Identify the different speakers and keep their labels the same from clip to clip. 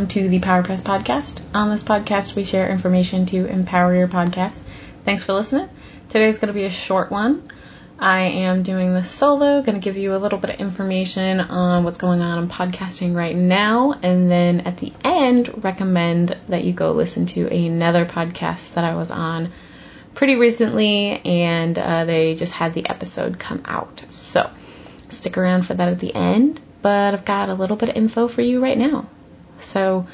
Speaker 1: Welcome to the PowerPress podcast. On this podcast, we share information to empower your podcast. Thanks for listening. Today's going to be a short one. I am doing this solo, going to give you a little bit of information on what's going on in podcasting right now, and then at the end, recommend that you go listen to another podcast that I was on pretty recently, and uh, they just had the episode come out. So stick around for that at the end, but I've got a little bit of info for you right now. So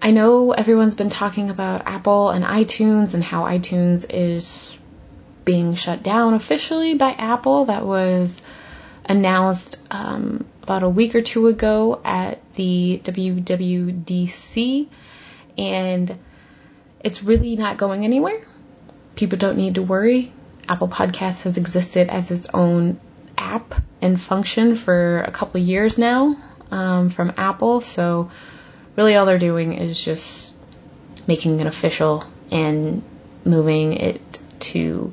Speaker 1: I know everyone's been talking about Apple and iTunes and how iTunes is being shut down officially by Apple. That was announced um, about a week or two ago at the WWDC, and it's really not going anywhere. People don't need to worry. Apple Podcasts has existed as its own app and function for a couple of years now um, from Apple. So really, all they're doing is just making it official and moving it to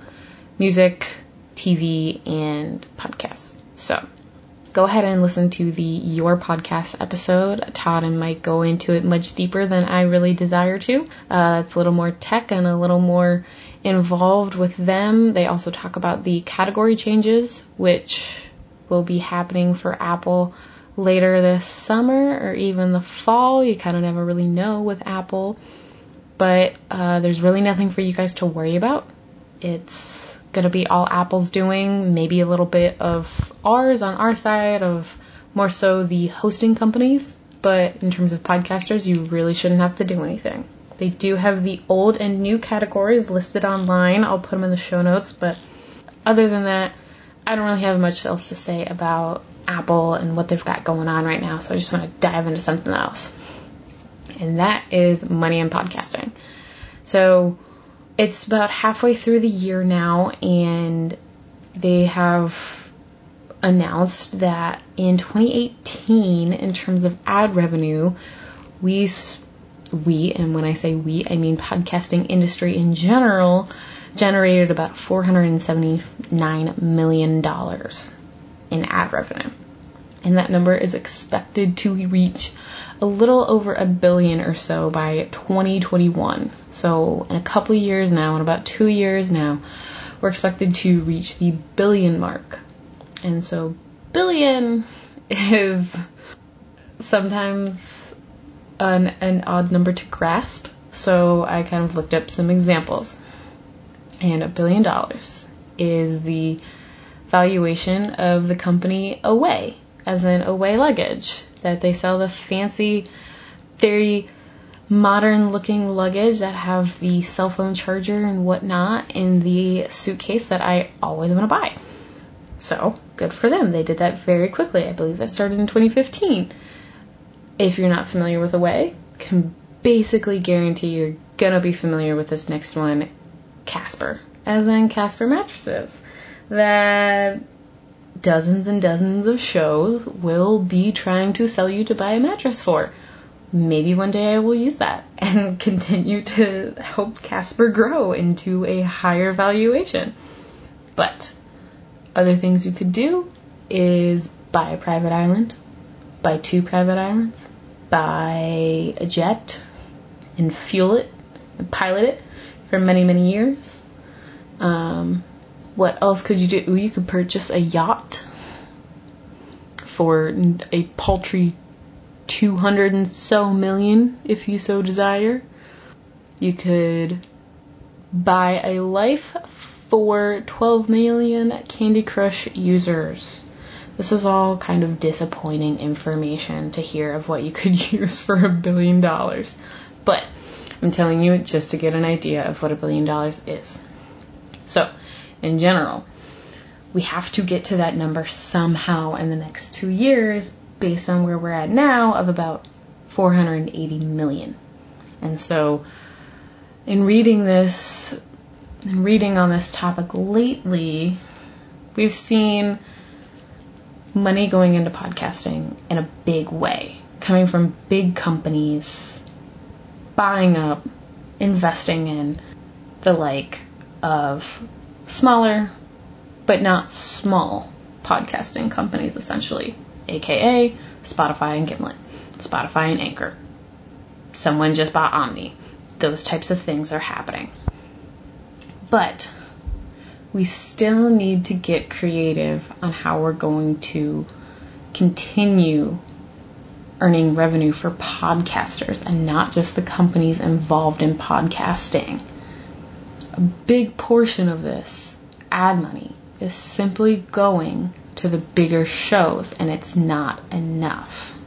Speaker 1: music, TV, and podcasts. So go ahead and listen to the Your Podcast episode. Todd and Mike go into it much deeper than I really desire to. Uh, it's a little more tech and a little more involved with them. They also talk about the category changes, which will be happening for Apple later this summer or even the fall. You kind of never really know with Apple. But uh, there's really nothing for you guys to worry about. It's going to be all Apple's doing, maybe a little bit of ours on our side, of more so the hosting companies. But in terms of podcasters, you really shouldn't have to do anything. They do have the old and new categories listed online. I'll put them in the show notes, but other than that, I don't really have much else to say about Apple and what they've got going on right now, so I just want to dive into something else. And that is money in podcasting. So it's about halfway through the year now, and they have announced that in 2018, in terms of ad revenue, we we, and when I say we, I mean podcasting industry in general, generated about $479 million in ad revenue. And that number is expected to reach a little over a billion or so by 2021. So, in a couple years now, in about two years now, we're expected to reach the billion mark. And so, billion is sometimes an, an odd number to grasp, so I kind of looked up some examples. And a billion dollars is the valuation of the company Away, as in Away luggage, that they sell the fancy, very modern looking luggage that have the cell phone charger and whatnot in the suitcase that I always want to buy. So, good for them. They did that very quickly. I believe that started in 2015 if you're not familiar with Away, can basically guarantee you're gonna be familiar with this next one, Casper, as in Casper mattresses. That dozens and dozens of shows will be trying to sell you to buy a mattress for. Maybe one day I will use that and continue to help Casper grow into a higher valuation. But other things you could do is buy a private island, buy two private islands, buy a jet and fuel it and pilot it for many, many years. Um, what else could you do? You could purchase a yacht for a paltry 200 and so million if you so desire. You could buy a life for 12 million Candy Crush users. This is all kind of disappointing information to hear of what you could use for a billion dollars. But I'm telling you just to get an idea of what a billion dollars is. So, in general, we have to get to that number somehow in the next two years based on where we're at now of about 480 million. And so, in reading this, in reading on this topic lately, we've seen money going into podcasting in a big way, coming from big companies, buying up, investing in the like of smaller but not small podcasting companies, essentially, aka Spotify and Gimlet. Spotify and Anchor. Someone just bought Omny. Those types of things are happening. But we still need to get creative on how we're going to continue earning revenue for podcasters and not just the companies involved in podcasting. A big portion of this ad money is simply going to the bigger shows, and it's not enough.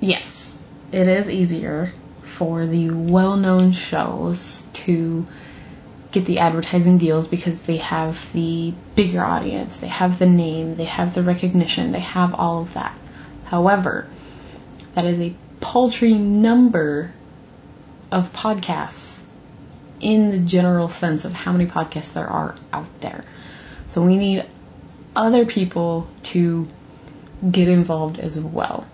Speaker 1: Yes, it is easier for the well known shows to get the advertising deals because they have the bigger audience, they have the name, they have the recognition, they have all of that. However, that is a paltry number of podcasts in the general sense of how many podcasts there are out there. So we need other people to get involved as well.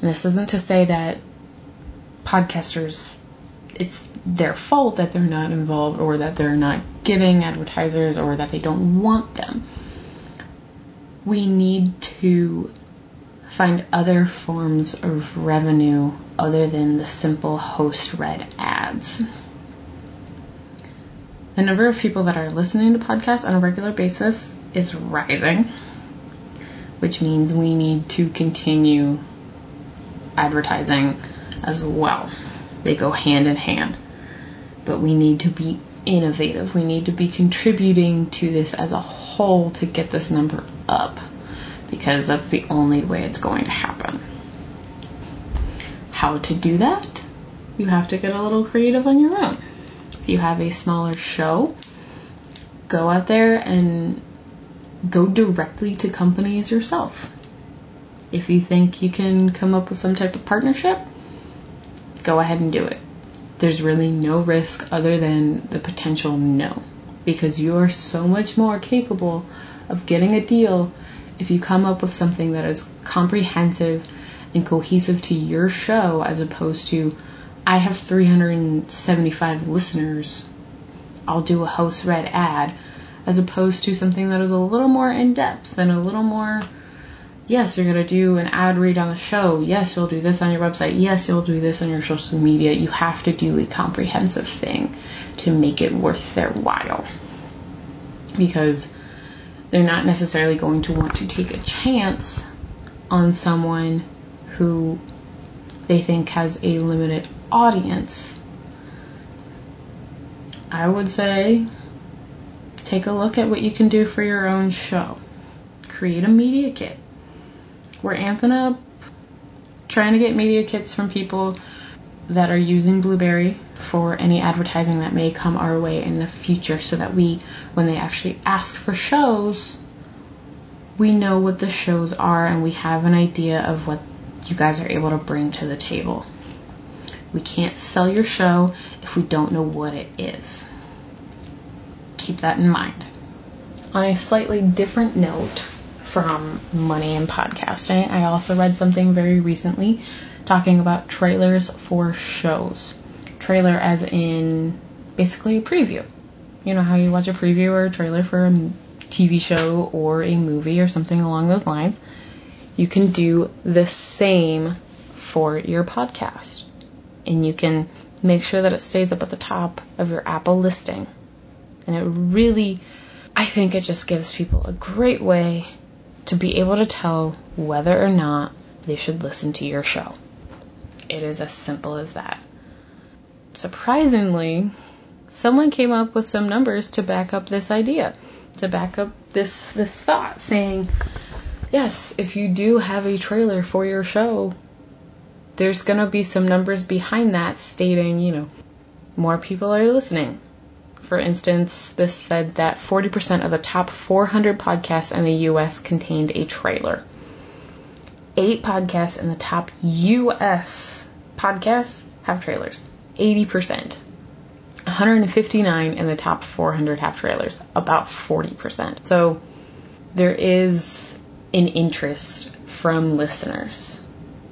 Speaker 1: And this isn't to say that podcasters it's their fault that they're not involved or that they're not getting advertisers or that they don't want them. We need to find other forms of revenue other than the simple host read ads. The number of people that are listening to podcasts on a regular basis is rising, which means we need to continue advertising as well. They go hand in hand. But we need to be innovative. We need to be contributing to this as a whole to get this number up because that's the only way it's going to happen. How to do that? You have to get a little creative on your own. If you have a smaller show, go out there and go directly to companies yourself. If you think you can come up with some type of partnership, go ahead and do it. There's really no risk other than the potential no. Because you are so much more capable of getting a deal if you come up with something that is comprehensive and cohesive to your show as opposed to I have 375 listeners, I'll do a host read ad, as opposed to something that is a little more in depth and a little more, yes, you're going to do an ad read on the show. Yes, you'll do this on your website. Yes, you'll do this on your social media. You have to do a comprehensive thing to make it worth their while. Because they're not necessarily going to want to take a chance on someone who they think has a limited audience. I would say take a look at what you can do for your own show. Create a media kit. We're amping up trying to get media kits from people that are using Blubrry for any advertising that may come our way in the future so that we, when they actually ask for shows, we know what the shows are and we have an idea of what you guys are able to bring to the table. We can't sell your show if we don't know what it is. Keep that in mind. On a slightly different note from money and podcasting, I also read something very recently talking about trailers for shows. Trailer as in basically a preview. You know how you watch a preview or a trailer for a TV show or a movie or something along those lines. You can do the same for your podcast. And you can make sure that it stays up at the top of your Apple listing. And it really, I think it just gives people a great way to be able to tell whether or not they should listen to your show. It is as simple as that. Surprisingly, someone came up with some numbers to back up this idea, to back up this this thought saying, yes, if you do have a trailer for your show, there's going to be some numbers behind that stating, you know, more people are listening. For instance, this said that 40% of the top 400 podcasts in the US contained a trailer eight podcasts in the top US podcasts have trailers. 80%. 159 in the top 400 have trailers. About 40%. So there is an interest from listeners.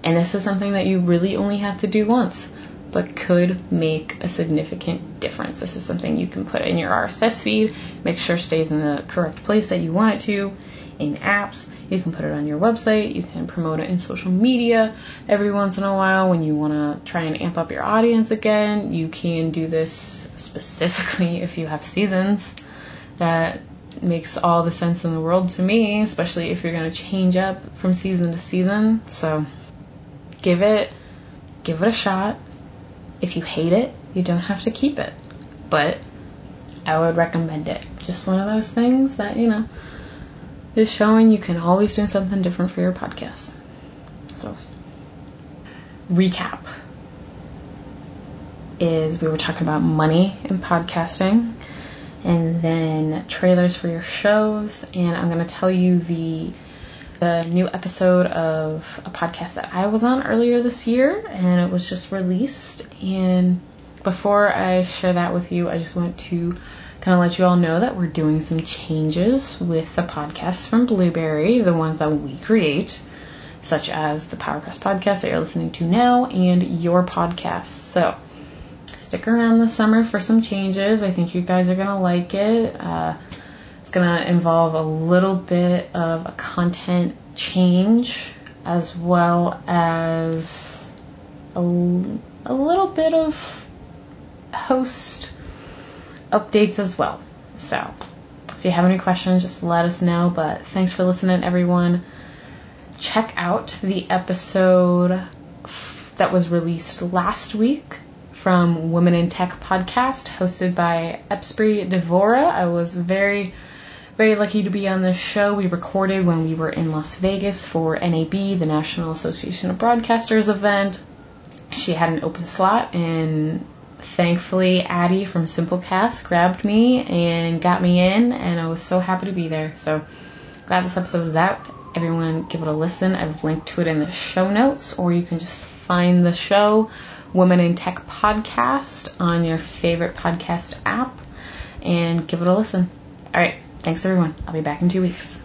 Speaker 1: And this is something that you really only have to do once, but could make a significant difference. This is something you can put in your RSS feed, make sure it stays in the correct place that you want it to, in apps. You can put it on your website. You can promote it in social media every once in a while when you want to try and amp up your audience again. You can do this specifically if you have seasons. That makes all the sense in the world to me, especially if you're going to change up from season to season. So give it give it a shot. If you hate it, you don't have to keep it. But I would recommend it. Just one of those things that, you know, is showing you can always do something different for your podcast. So, recap is we were talking about money in podcasting and then trailers for your shows and I'm going to tell you the the new episode of a podcast that I was on earlier this year and it was just released and before I share that with you I just want to kind of let you all know that we're doing some changes with the podcasts from Blubrry, the ones that we create, such as the PowerPress podcast that you're listening to now and your podcast. So stick around this summer for some changes. I think you guys are going to like it. Uh, it's going to involve a little bit of a content change as well as a, a little bit of host updates as well. So if you have any questions, just let us know. But thanks for listening, everyone. Check out the episode that was released last week from Women in Tech podcast, hosted by Espree Devora. I was very, very lucky to be on this show. We recorded when we were in Las Vegas for NAB, the National Association of Broadcasters event. She had an open slot, and thankfully Addie from Simplecast grabbed me and got me in, and I was so happy to be there. So glad this episode is out. Everyone give it a listen. I've linked to it in the show notes, or you can just find the show Women in Tech podcast on your favorite podcast app and give it a listen. All right, thanks everyone. I'll be back in two weeks.